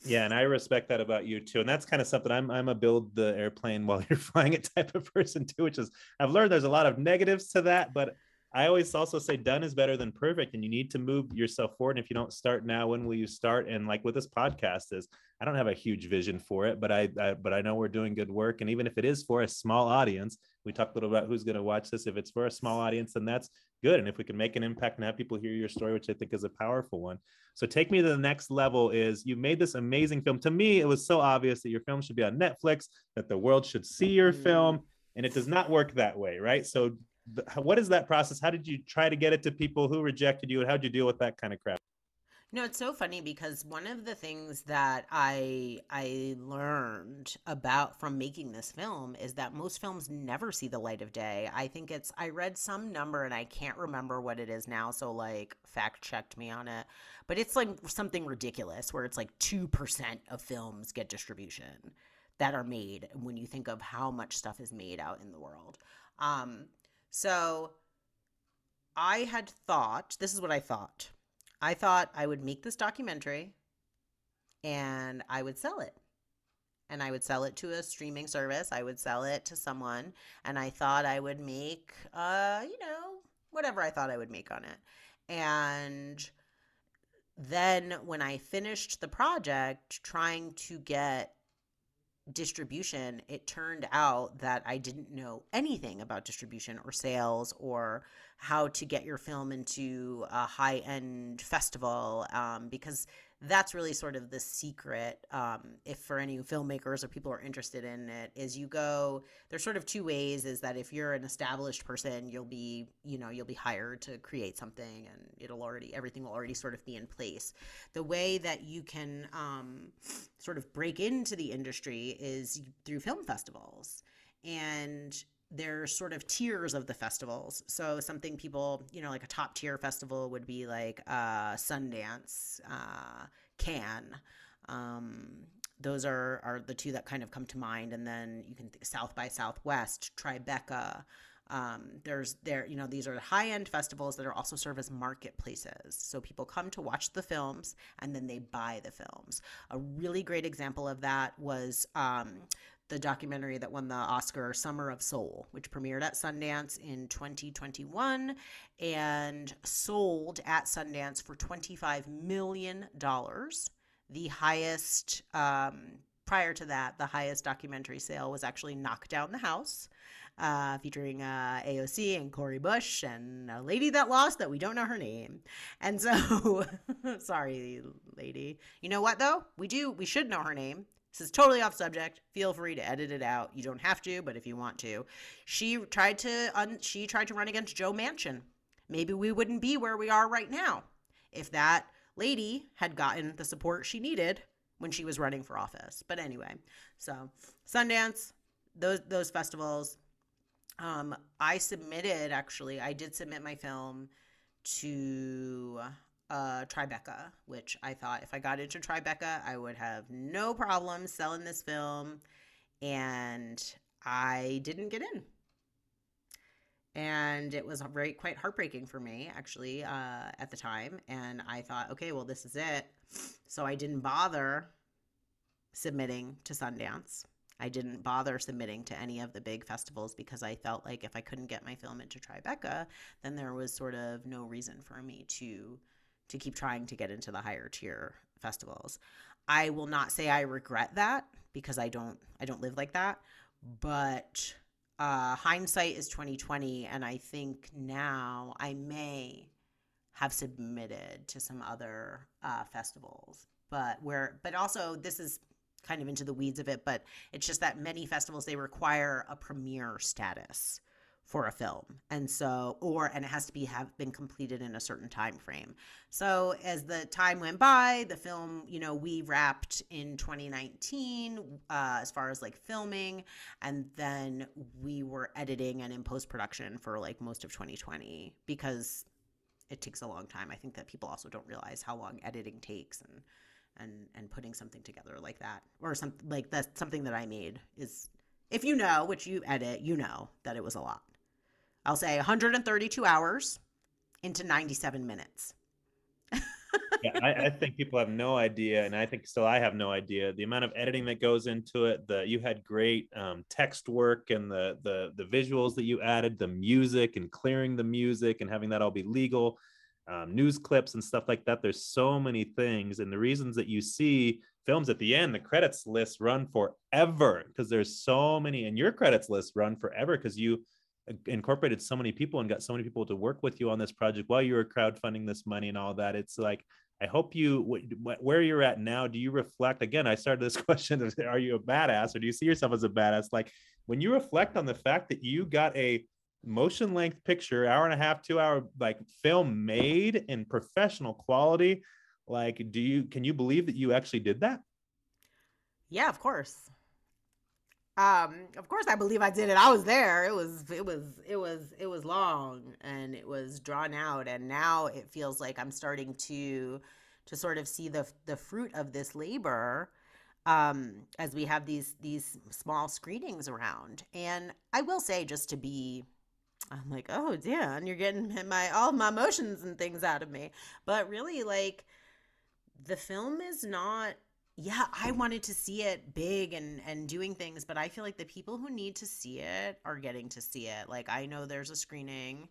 Yeah, and I respect that about you too. And that's kind of something I'm I'm a build the airplane while you're flying it type of person too, which is I've learned there's a lot of negatives to that, but I always also say done is better than perfect, and you need to move yourself forward. And if you don't start now, when will you start? And like with this podcast is, I don't have a huge vision for it, but I, I but I know we're doing good work. And even if it is for a small audience, we talked a little about who's going to watch this. If it's for a small audience, then that's good. And if we can make an impact and have people hear your story, which I think is a powerful one. So take me to the next level. Is you made this amazing film. To me, it was so obvious that your film should be on Netflix, that the world should see your Mm. film, and it does not work that way, right? So what is that process? How did you try to get it to people who rejected you, and how'd you deal with that kind of crap? No, it's so funny because one of the things that I I learned about from making this film is that most films never see the light of day. I think it's I read some number and I can't remember what it is now, so like fact checked me on it. But it's like something ridiculous where it's like 2% of films get distribution that are made when you think of how much stuff is made out in the world. Um so I had thought, this is what I thought. I thought I would make this documentary and I would sell it. And I would sell it to a streaming service. I would sell it to someone. And I thought I would make, uh, you know, whatever I thought I would make on it. And then when I finished the project trying to get distribution, it turned out that I didn't know anything about distribution or sales or how to get your film into a high end festival um, because that's really sort of the secret um, if for any filmmakers or people are interested in it is you go there's sort of two ways is that if you're an established person you'll be you know you'll be hired to create something and it'll already everything will already sort of be in place. The way that you can um, sort of break into the industry is through film festivals. And there's sort of tiers of the festivals. So something people, you know, like a top tier festival would be like uh, Sundance, uh, Cannes. Um, those are are the two that kind of come to mind, and then you can think South by Southwest, Tribeca. Um, there's there, you know, these are high end festivals that are also serve as marketplaces. So people come to watch the films and then they buy the films. A really great example of that was um, the documentary that won the Oscar Summer of Soul, which premiered at Sundance in 2021 and sold at Sundance for $25 million. The highest, um, prior to that, the highest documentary sale was actually Knock Down the House. Uh, featuring uh, AOC and Cori Bush and a lady that lost that we don't know her name. And so, sorry, lady. You know what though? We do. We should know her name. This is totally off subject. Feel free to edit it out. You don't have to, but if you want to, she tried to un- she tried to run against Joe Manchin. Maybe we wouldn't be where we are right now if that lady had gotten the support she needed when she was running for office. But anyway, so Sundance, those those festivals. Um, I submitted actually. I did submit my film to uh, Tribeca, which I thought if I got into Tribeca, I would have no problem selling this film. And I didn't get in. And it was very quite heartbreaking for me, actually, uh, at the time. And I thought, okay, well, this is it. So I didn't bother submitting to Sundance. I didn't bother submitting to any of the big festivals because I felt like if I couldn't get my film into Tribeca, then there was sort of no reason for me to to keep trying to get into the higher tier festivals. I will not say I regret that because I don't I don't live like that, but uh, hindsight is 2020, and I think now I may have submitted to some other uh, festivals, but where, but also this is kind of into the weeds of it, but it's just that many festivals they require a premiere status for a film. And so or and it has to be have been completed in a certain time frame. So as the time went by the film you know we wrapped in 2019 uh, as far as like filming. And then we were editing and in post-production for like most of 2020 because it takes a long time. I think that people also don't realize how long editing takes and and and putting something together like that or something like that's something that i made is if you know which you edit you know that it was a lot I'll say 132 hours into 97 minutes. yeah, I, I, think people have no idea, and I think still I have no idea the amount of editing that goes into it. The you had great um, text work and the the the visuals that you added, the music and clearing the music and having that all be legal, um, news clips and stuff like that. There's so many things, and the reasons that you see films at the end, the credits list run forever because there's so many, and your credits list run forever because you incorporated so many people and got so many people to work with you on this project while you were crowdfunding this money and all that it's like i hope you where you're at now do you reflect again i started this question are you a badass or do you see yourself as a badass? Like when you reflect on the fact that you got a motion length picture hour and a half two hour like film made in professional quality like do you can you believe that you actually did that? Yeah of course um, of course I believe I did it. I was there. It was it was it was it was long and it was drawn out and now it feels like I'm starting to to sort of see the the fruit of this labor um, as we have these these small screenings around. And I will say just to be I'm like, "Oh, Dan, you're getting my all my emotions and things out of me." But really like the film is not yeah, I wanted to see it big and and doing things, but I feel like the people who need to see it are getting to see it. Like I know there's a screening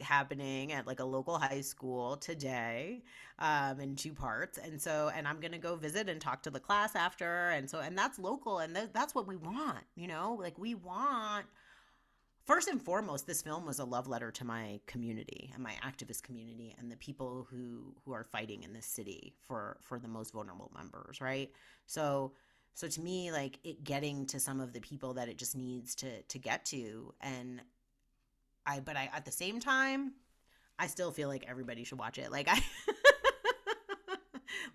happening at like a local high school today um in two parts and so and i'm gonna go visit and talk to the class after and so and that's local and th- that's what we want you know like we want first and foremost, this film was a love letter to my community and my activist community and the people who who are fighting in this city for for the most vulnerable members, right? So so to me, like it getting to some of the people that it just needs to to get to, and I but I at the same time, I still feel like everybody should watch it. Like I.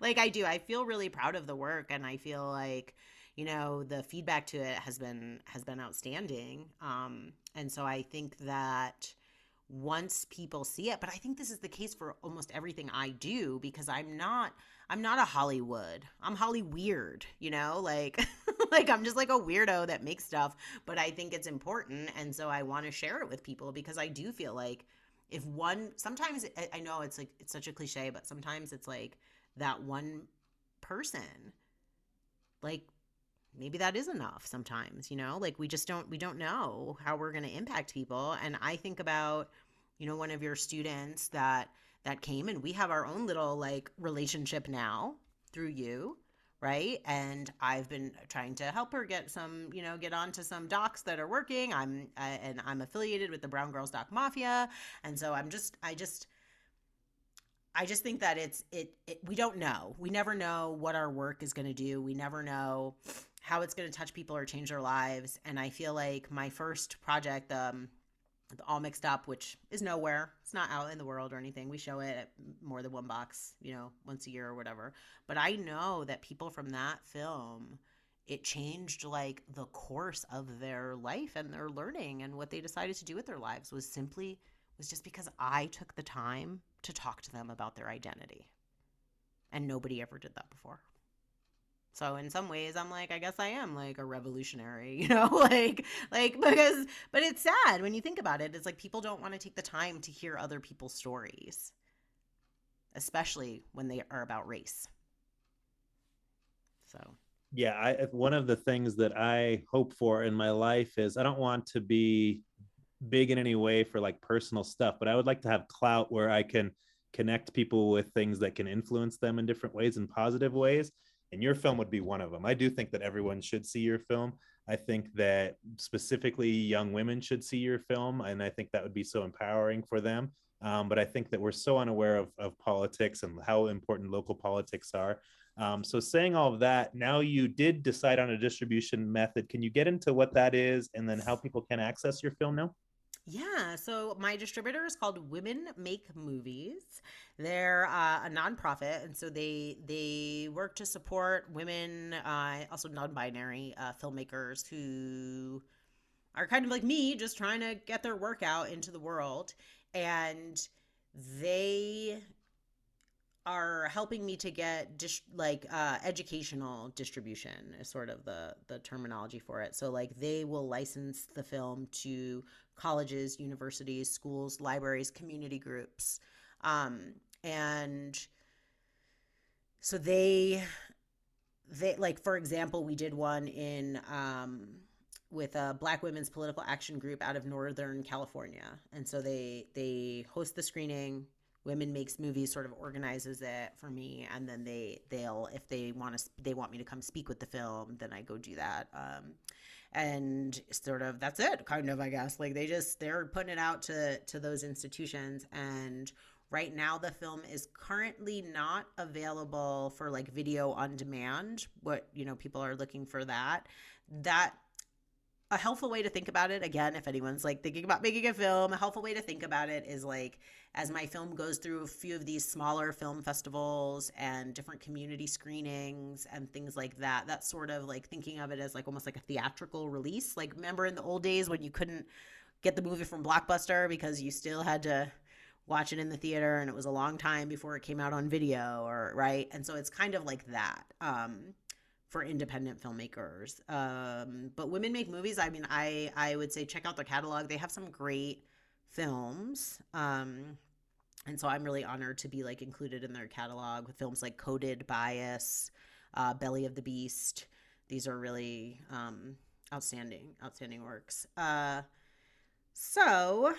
like I do. I feel really proud of the work and I feel like you know the feedback to it has been has been outstanding um and so i think that once people see it but i think this is the case for almost everything i do because i'm not i'm not a hollywood. I'm holly weird you know like like i'm just like a weirdo that makes stuff but i think it's important. And so i want to share it with people because i do feel like if one sometimes i know it's like it's such a cliche but sometimes it's like that one person like maybe that is enough sometimes you know like we just don't we don't know how we're going to impact people and i think about you know one of your students that that came and we have our own little like relationship now through you right and i've been trying to help her get some you know get onto some docs that are working i'm and i'm affiliated with the brown girls doc mafia and so i'm just i just I just think that it's it, it we don't know. We never know what our work is going to do. We never know how it's going to touch people or change their lives. And I feel like my first project, um, all mixed up, which is nowhere. It's not out in the world or anything. We show it at more than one box, you know, once a year or whatever. But I know that people from that film, it changed like the course of their life and their learning and what they decided to do with their lives was simply was just because I took the time to talk to them about their identity. And nobody ever did that before. So in some ways I'm like I guess I am like a revolutionary, you know, like like because but it's sad when you think about it. It's like people don't want to take the time to hear other people's stories. Especially when they are about race. So yeah, I one of the things that I hope for in my life is I don't want to be big in any way for like personal stuff, but I would like to have clout where I can connect people with things that can influence them in different ways in positive ways and your film would be one of them. I do think that everyone should see your film. I think that specifically young women should see your film, and I think that would be so empowering for them. Um, but I think that we're so unaware of, of politics and how important local politics are. Um, so, saying all of that, now you did decide on a distribution method. Can you get into what that is and then how people can access your film now? Yeah, so my distributor is called Women Make Movies. They're uh, a nonprofit, and so they they work to support women, uh, also non-binary uh, filmmakers who are kind of like me, just trying to get their work out into the world. And they are helping me to get dis- like uh, educational distribution is sort of the the terminology for it so like they will license the film to colleges universities schools libraries community groups. Um, and so they they like for example we did one in um, with a black women's political action group out of northern california. And so they they host the screening. Women makes movies sort of organizes it for me. And then they they'll if they want to they want me to come speak with the film then i go do that. Um, and sort of that's it kind of i guess. Like they just they're putting it out to to those institutions and right now the film is currently not available for like video on demand what you know people are looking for that. That a helpful way to think about it again if anyone's like thinking about making a film a helpful way to think about it is like as my film goes through a few of these smaller film festivals and different community screenings and things like that that's sort of like thinking of it as like almost like a theatrical release like remember in the old days when you couldn't get the movie from blockbuster because you still had to watch it in the theater and it was a long time before it came out on video or right and so it's kind of like that um for independent filmmakers. Um, but women make movies. I mean, I I would say check out their catalog. They have some great films. Um, and so I'm really honored to be like included in their catalog with films like Coded Bias, uh, Belly of the Beast. These are really um, outstanding, outstanding works. Uh, so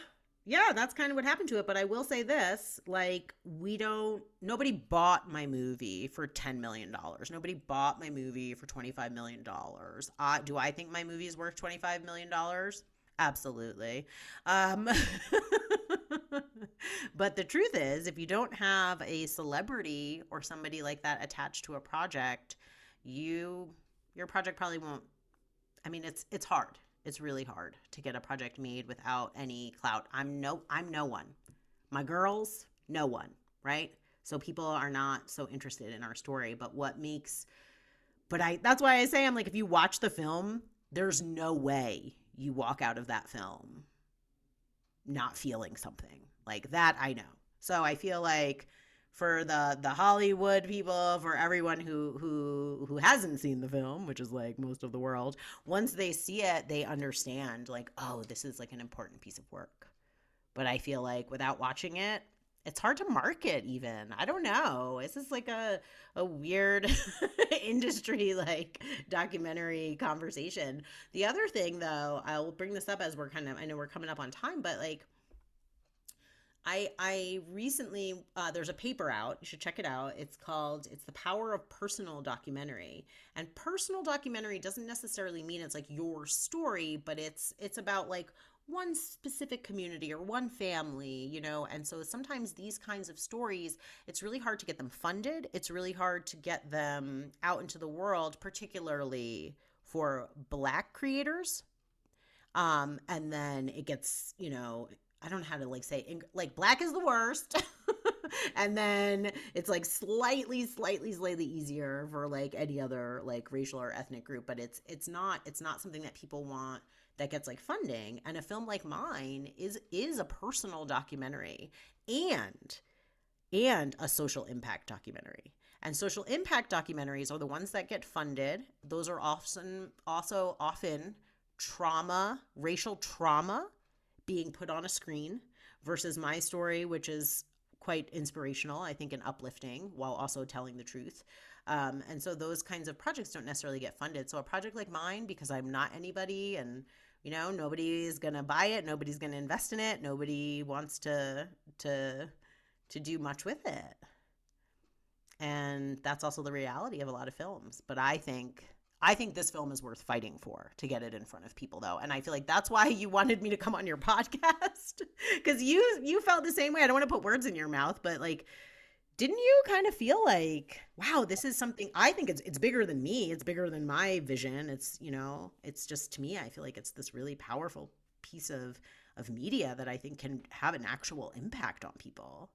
yeah, that's kind of what happened to it. But I will say this like, we don't, nobody bought my movie for $10 million. Nobody bought my movie for $25 million. Uh, do I think my movie is worth $25 million? Absolutely. Um, but the truth is, if you don't have a celebrity or somebody like that attached to a project, you, your project probably won't. I mean, it's it's hard it's really hard to get a project made without any clout. I'm no I'm no one. My girls, no one, right? So people are not so interested in our story, but what makes but I that's why I say I'm like if you watch the film, there's no way you walk out of that film not feeling something. Like that I know. So I feel like for the the Hollywood people, for everyone who who who hasn't seen the film, which is like most of the world, once they see it, they understand like, oh, this is like an important piece of work. But I feel like without watching it, it's hard to market even. I don't know. This is like a a weird industry like documentary conversation. The other thing though, I'll bring this up as we're kind of I know we're coming up on time, but like I I recently uh, there's a paper out. You should check it out. It's called it's the power of personal documentary. And personal documentary doesn't necessarily mean it's like your story, but it's it's about like one specific community or one family, you know. And so sometimes these kinds of stories, it's really hard to get them funded. It's really hard to get them out into the world, particularly for black creators. Um, and then it gets, you know, I don't know how to like say like black is the worst. and then it's like slightly slightly slightly easier for like any other like racial or ethnic group but it's it's not it's not something that people want that gets like funding and a film like mine is is a personal documentary and and a social impact documentary and social impact documentaries are the ones that get funded those are often also often trauma racial trauma being put on a screen versus my story, which is quite inspirational, I think, and uplifting while also telling the truth. Um, and so those kinds of projects don't necessarily get funded. So a project like mine, because I'm not anybody and you know nobody's gonna buy it, nobody's gonna invest in it, nobody wants to to to do much with it. And that's also the reality of a lot of films. But I think I think this film is worth fighting for to get it in front of people though. And I feel like that's why you wanted me to come on your podcast cuz you you felt the same way. I don't want to put words in your mouth, but like didn't you kind of feel like wow this is something i think it's it's bigger than me it's bigger than my vision it's you know it's just to me i feel like it's this really powerful piece of of media that i think can have an actual impact on people.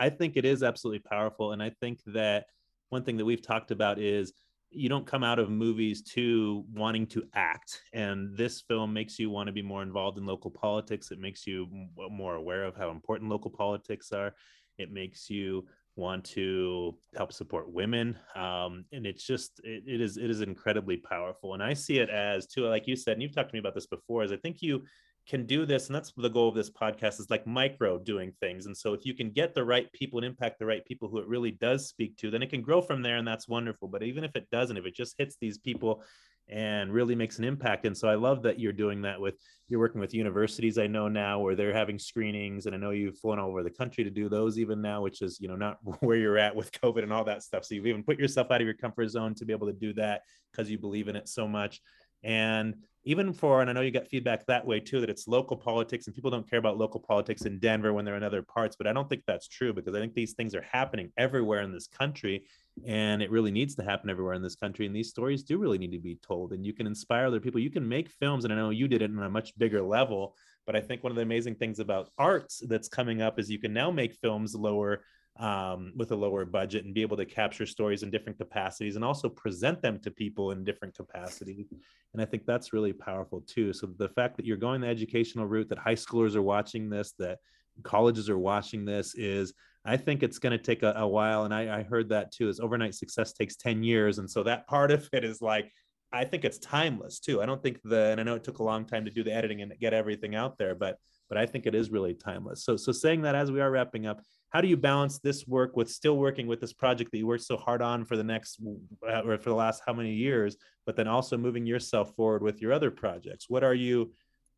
I think it is absolutely powerful and i think that one thing that we've talked about is you don't come out of movies to wanting to act and this film makes you want to be more involved in local politics it makes you more aware of how important local politics are it makes you want to help support women um, and it's just it, it is it is incredibly powerful and i see it as too like you said and you've talked to me about this before is i think you can do this and that's the goal of this podcast is like micro doing things and so if you can get the right people and impact the right people who it really does speak to then it can grow from there and that's wonderful but even if it doesn't if it just hits these people and really makes an impact. And so I love that you're doing that with you're working with universities I know now where they're having screenings and I know you've flown all over the country to do those even now, which is, you know, not where you're at with COVID and all that stuff. So you've even put yourself out of your comfort zone to be able to do that because you believe in it so much. And even for, and I know you got feedback that way too, that it's local politics and people don't care about local politics in Denver when they're in other parts. But I don't think that's true because I think these things are happening everywhere in this country and it really needs to happen everywhere in this country. And these stories do really need to be told. And you can inspire other people. You can make films, and I know you did it on a much bigger level. But I think one of the amazing things about arts that's coming up is you can now make films lower um, with a lower budget and be able to capture stories in different capacities and also present them to people in different capacities. And I think that's really powerful too. So the fact that you're going the educational route, that high schoolers are watching this, that colleges are watching this is I think it's going to take a, a while. And I, I heard that too is overnight success takes 10 years. And so that part of it is like, I think it's timeless too. I don't think the, and I know it took a long time to do the editing and get everything out there, but, but I think it is really timeless. So, so saying that as we are wrapping up, how do you balance this work with still working with this project that you worked so hard on for the next uh, or for the last how many years but then also moving yourself forward with your other projects what are you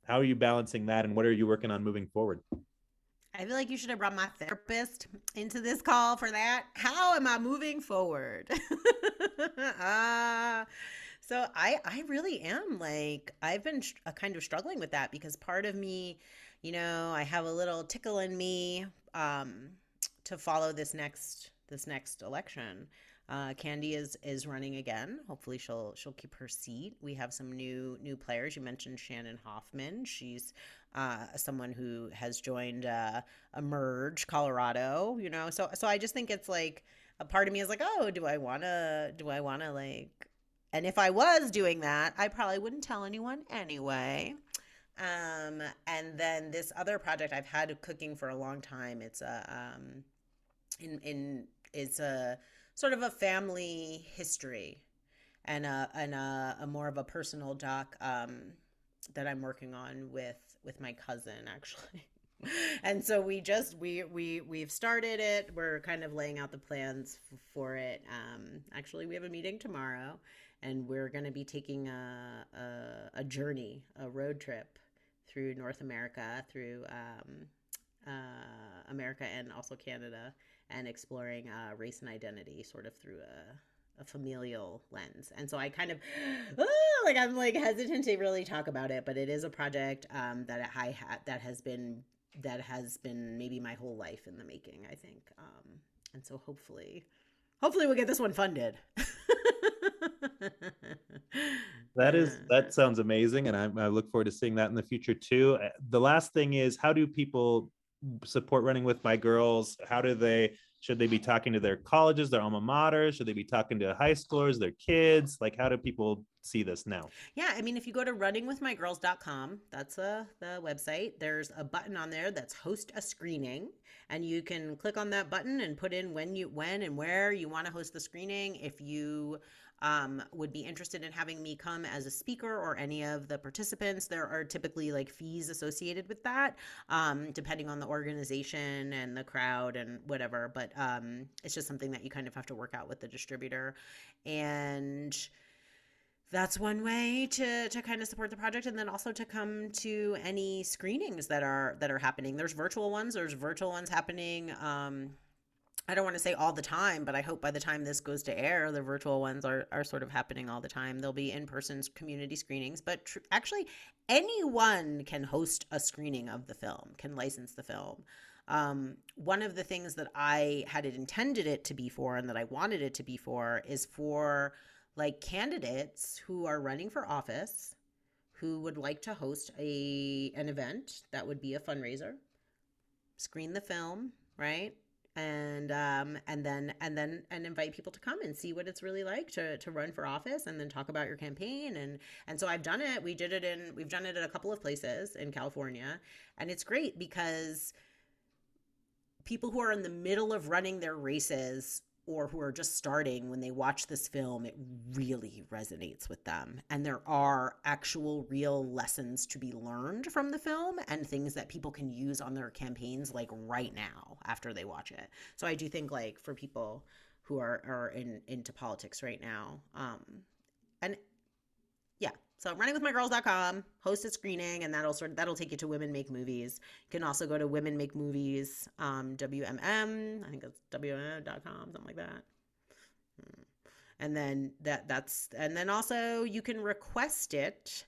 how are you balancing that and what are you working on moving forward I feel like you should have brought my therapist into this call for that. How am I moving forward? uh, so I I really am like I've been uh, kind of struggling with that because part of me, you know, I have a little tickle in me um, to follow this next this next election. Uh, Candi is is running again. Hopefully, she'll she'll keep her seat. We have some new new players. You mentioned Shannon Hoffman. She's uh, someone who has joined uh, Emerge Colorado. You know, so so I just think it's like a part of me is like, oh, do I wanna do I wanna like, and if I was doing that, I probably wouldn't tell anyone anyway. Um, and then this other project I've had cooking for a long time. It's a um, in in it's a sort of a family history and a and a, a more of a personal doc um, that I'm working on with with my cousin actually. and so we just we we we've started it. We're kind of laying out the plans for it. Um, actually, we have a meeting tomorrow, and we're going to be taking a, a, a journey, a road trip through North America, through um, uh, America and also Canada, and exploring uh, race and identity, sort of through a a familial lens. And so I kind of oh, like I'm like hesitant to really talk about it, but it is a project um, that I had that has been that has been maybe my whole life in the making. I think, um, and so hopefully, hopefully we'll get this one funded. that is that sounds amazing, and I, I look forward to seeing that in the future too. Uh, the last thing is, how do people support running with my girls? How do they should they be talking to their colleges, their alma mater? Should they be talking to high schoolers, their kids? Like, how do people see this now? Yeah, I mean, if you go to runningwithmygirls.com, that's a, the website. There's a button on there that's host a screening, and you can click on that button and put in when you when and where you want to host the screening. If you um, would be interested in having me come as a speaker or any of the participants, there are typically like fees associated with that, um, depending on the organization and the crowd and whatever. But um, it's just something that you kind of have to work out with the distributor. And that's one way to to kind of support the project and then also to come to any screenings that are that are happening there's virtual ones there's virtual ones happening um I don't want to say all the time, but I hope by the time this goes to air, the virtual ones are, are sort of happening all the time. There'll be in person community screenings, but tr- actually, anyone can host a screening of the film, can license the film. Um, one of the things that I had intended it to be for and that I wanted it to be for is for like candidates who are running for office who would like to host a an event that would be a fundraiser screen the film right and um, and then and then and invite people to come and see what it's really like to to run for office and then talk about your campaign. And and so I've done it. We did it in we've done it at a couple of places in California. And it's great because people who are in the middle of running their races or who are just starting when they watch this film, it really resonates with them. And there are actual real lessons to be learned from the film and things that people can use on their campaigns like right now after they watch it. So I do think like for people who are, are in into politics right now, um, and so runningwithmygirls.com, host a screening, and that'll sort of that'll take you to Women Make Movies. You can also go to Women Make Movies, um, WMM, I think it's WMM.com, something like that. Hmm. And then that that's and then also you can request it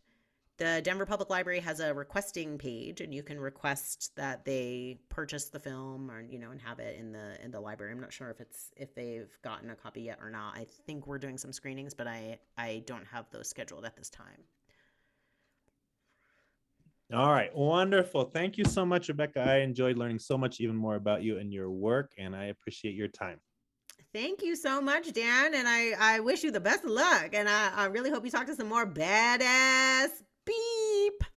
the Denver Public Library has a requesting page, and you can request that they purchase the film, or you know, and have it in the in the library. I'm not sure if it's if they've gotten a copy yet or not. I think we're doing some screenings, but I I don't have those scheduled at this time. All right, wonderful. Thank you so much, Rebekah. I enjoyed learning so much even more about you and your work, and I appreciate your time. Thank you so much, Dan, and I I wish you the best of luck, and I, I really hope you talk to some more badass Beep.